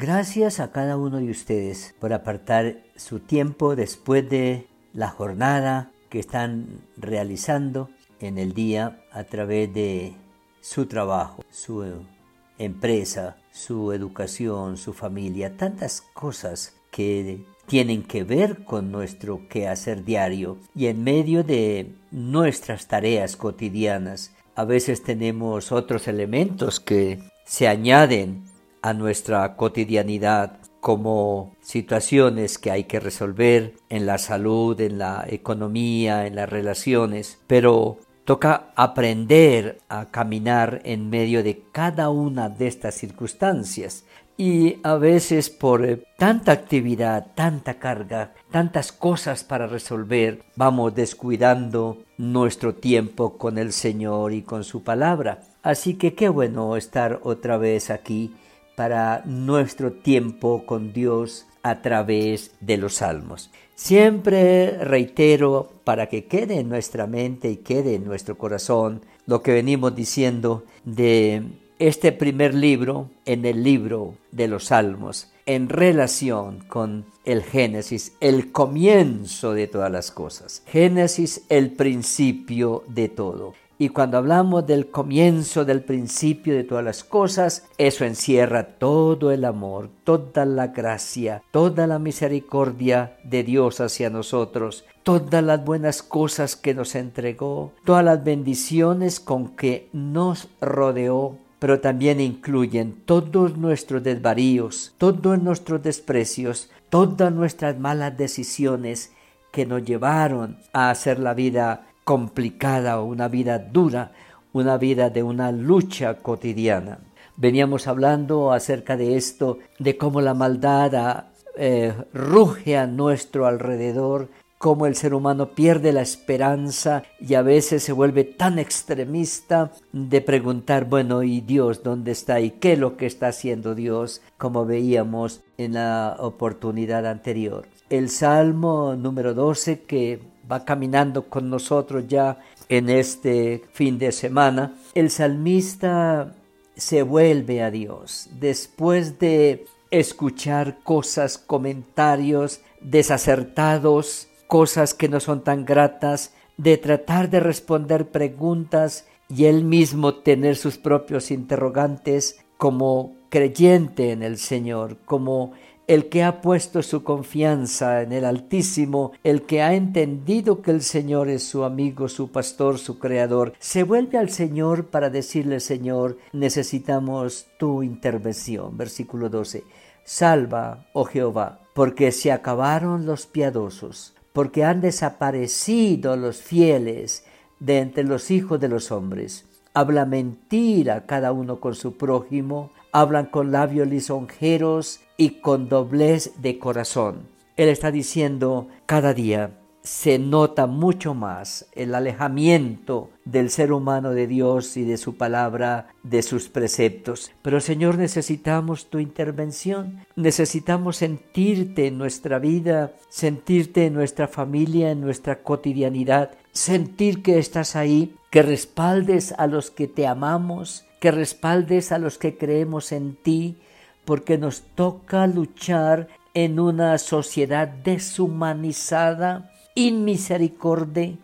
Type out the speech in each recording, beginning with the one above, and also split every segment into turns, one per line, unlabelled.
Gracias a cada uno de ustedes por apartar su tiempo después de la jornada que están realizando en el día a través de su trabajo, su empresa, su educación, su familia, tantas cosas que tienen que ver con nuestro quehacer diario y en medio de nuestras tareas cotidianas. A veces tenemos otros elementos que se añaden a nuestra cotidianidad como situaciones que hay que resolver en la salud, en la economía, en las relaciones, pero toca aprender a caminar en medio de cada una de estas circunstancias y a veces por eh, tanta actividad, tanta carga, tantas cosas para resolver, vamos descuidando nuestro tiempo con el Señor y con su palabra. Así que qué bueno estar otra vez aquí para nuestro tiempo con Dios a través de los salmos. Siempre reitero para que quede en nuestra mente y quede en nuestro corazón lo que venimos diciendo de este primer libro en el libro de los Salmos en relación con el Génesis, el comienzo de todas las cosas. Génesis, el principio de todo. Y cuando hablamos del comienzo, del principio de todas las cosas, eso encierra todo el amor, toda la gracia, toda la misericordia de Dios hacia nosotros, todas las buenas cosas que nos entregó, todas las bendiciones con que nos rodeó pero también incluyen todos nuestros desvaríos, todos nuestros desprecios, todas nuestras malas decisiones que nos llevaron a hacer la vida complicada una vida dura, una vida de una lucha cotidiana. Veníamos hablando acerca de esto, de cómo la maldad eh, ruge a nuestro alrededor cómo el ser humano pierde la esperanza y a veces se vuelve tan extremista de preguntar, bueno, ¿y Dios dónde está? ¿Y qué es lo que está haciendo Dios? Como veíamos en la oportunidad anterior. El Salmo número 12 que va caminando con nosotros ya en este fin de semana, el salmista se vuelve a Dios después de escuchar cosas, comentarios desacertados, cosas que no son tan gratas, de tratar de responder preguntas y él mismo tener sus propios interrogantes como creyente en el Señor, como el que ha puesto su confianza en el Altísimo, el que ha entendido que el Señor es su amigo, su pastor, su creador, se vuelve al Señor para decirle, Señor, necesitamos tu intervención. Versículo 12. Salva, oh Jehová, porque se acabaron los piadosos porque han desaparecido los fieles de entre los hijos de los hombres. Habla mentira cada uno con su prójimo, hablan con labios lisonjeros y con doblez de corazón. Él está diciendo cada día, se nota mucho más el alejamiento del ser humano de Dios y de su palabra, de sus preceptos. Pero Señor, necesitamos tu intervención, necesitamos sentirte en nuestra vida, sentirte en nuestra familia, en nuestra cotidianidad, sentir que estás ahí, que respaldes a los que te amamos, que respaldes a los que creemos en ti, porque nos toca luchar en una sociedad deshumanizada, inmisericordia,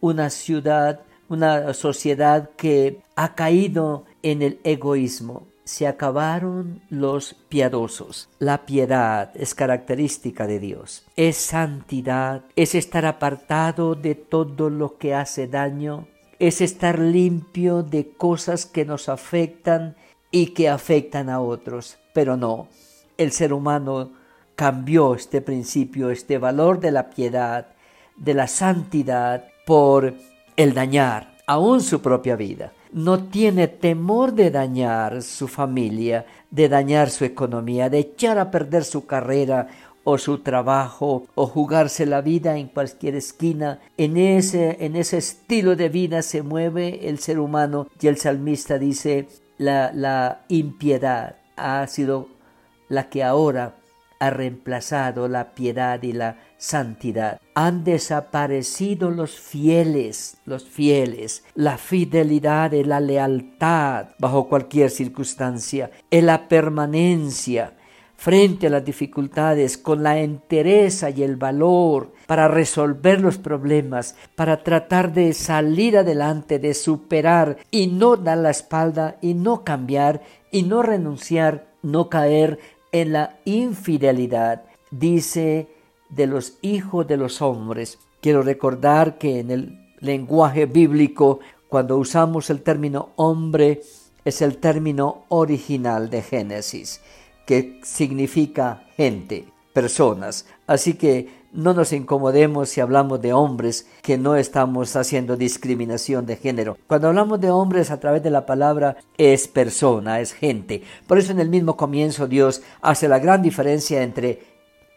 una ciudad, una sociedad que ha caído en el egoísmo. Se acabaron los piadosos. La piedad es característica de Dios. Es santidad, es estar apartado de todo lo que hace daño, es estar limpio de cosas que nos afectan y que afectan a otros. Pero no, el ser humano cambió este principio, este valor de la piedad, de la santidad por el dañar aún su propia vida. No tiene temor de dañar su familia, de dañar su economía, de echar a perder su carrera o su trabajo o jugarse la vida en cualquier esquina. En ese, en ese estilo de vida se mueve el ser humano y el salmista dice la, la impiedad ha sido la que ahora ha reemplazado la piedad y la santidad. Han desaparecido los fieles, los fieles, la fidelidad y la lealtad bajo cualquier circunstancia, y la permanencia, frente a las dificultades con la entereza y el valor para resolver los problemas, para tratar de salir adelante, de superar y no dar la espalda y no cambiar y no renunciar, no caer en la infidelidad. Dice de los hijos de los hombres. Quiero recordar que en el lenguaje bíblico, cuando usamos el término hombre, es el término original de Génesis que significa gente, personas. Así que no nos incomodemos si hablamos de hombres, que no estamos haciendo discriminación de género. Cuando hablamos de hombres a través de la palabra es persona, es gente. Por eso en el mismo comienzo Dios hace la gran diferencia entre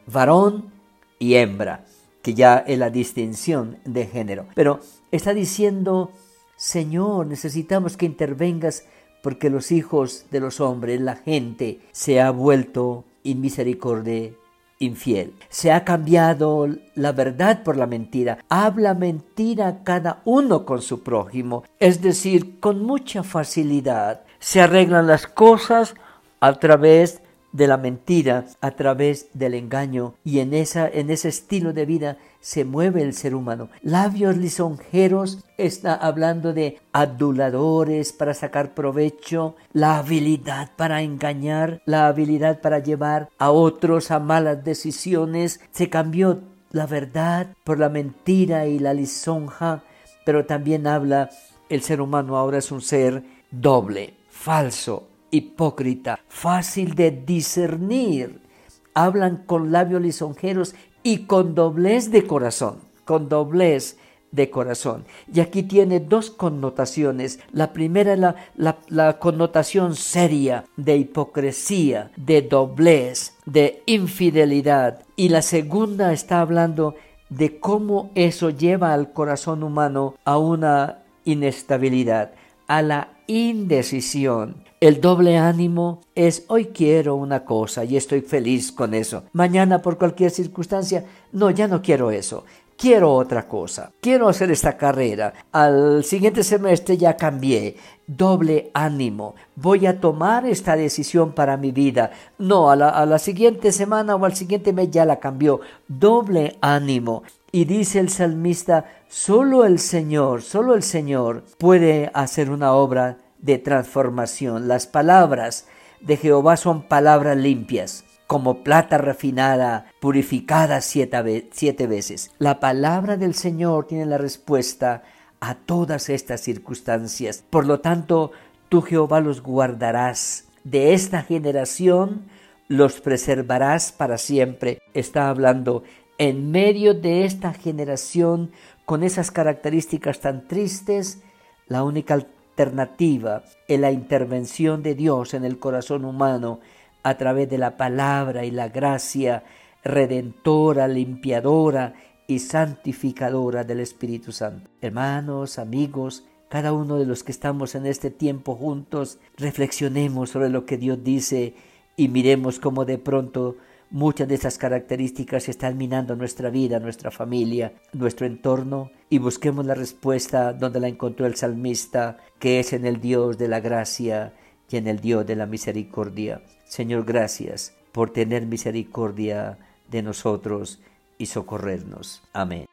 varón y hembra, que ya es la distinción de género. Pero está diciendo, Señor, necesitamos que intervengas porque los hijos de los hombres, la gente, se ha vuelto inmisericordia infiel. Se ha cambiado la verdad por la mentira. Habla mentira cada uno con su prójimo. Es decir, con mucha facilidad se arreglan las cosas a través de la mentira a través del engaño y en, esa, en ese estilo de vida se mueve el ser humano. Labios lisonjeros está hablando de aduladores para sacar provecho, la habilidad para engañar, la habilidad para llevar a otros a malas decisiones. Se cambió la verdad por la mentira y la lisonja, pero también habla el ser humano ahora es un ser doble, falso, hipócrita, fácil de discernir. Hablan con labios lisonjeros y con doblez de corazón, con doblez de corazón. Y aquí tiene dos connotaciones. La primera es la, la, connotación seria de hipocresía, de doblez, de infidelidad. Y la segunda está hablando de cómo eso lleva al corazón humano a una inestabilidad, a la indecisión. El doble ánimo es hoy quiero una cosa y estoy feliz con eso. Mañana por cualquier circunstancia, no, ya no quiero eso. Quiero otra cosa. Quiero hacer esta carrera. Al siguiente semestre ya cambié. Doble ánimo. Voy a tomar esta decisión para mi vida. No, a la, a la siguiente semana o al siguiente mes ya la cambió. Doble ánimo. Y dice el salmista, solo el Señor, solo el Señor puede hacer una obra de transformación. Las palabras de Jehová son palabras limpias, como plata refinada, purificada siete, siete veces. La palabra del Señor tiene la respuesta a todas estas circunstancias. Por lo tanto, tú Jehová los guardarás. De esta generación los preservarás para siempre. Está hablando en medio de esta generación con esas características tan tristes, la única alternativa en la intervención de Dios en el corazón humano a través de la palabra y la gracia redentora, limpiadora y santificadora del Espíritu Santo. Hermanos, amigos, cada uno de los que estamos en este tiempo juntos, reflexionemos sobre lo que Dios dice y miremos cómo de pronto Muchas de esas características están minando nuestra vida, nuestra familia, nuestro entorno y busquemos la respuesta donde la encontró el salmista, que es en el Dios de la gracia y en el Dios de la misericordia. Señor, gracias por tener misericordia de nosotros y socorrernos. Amén.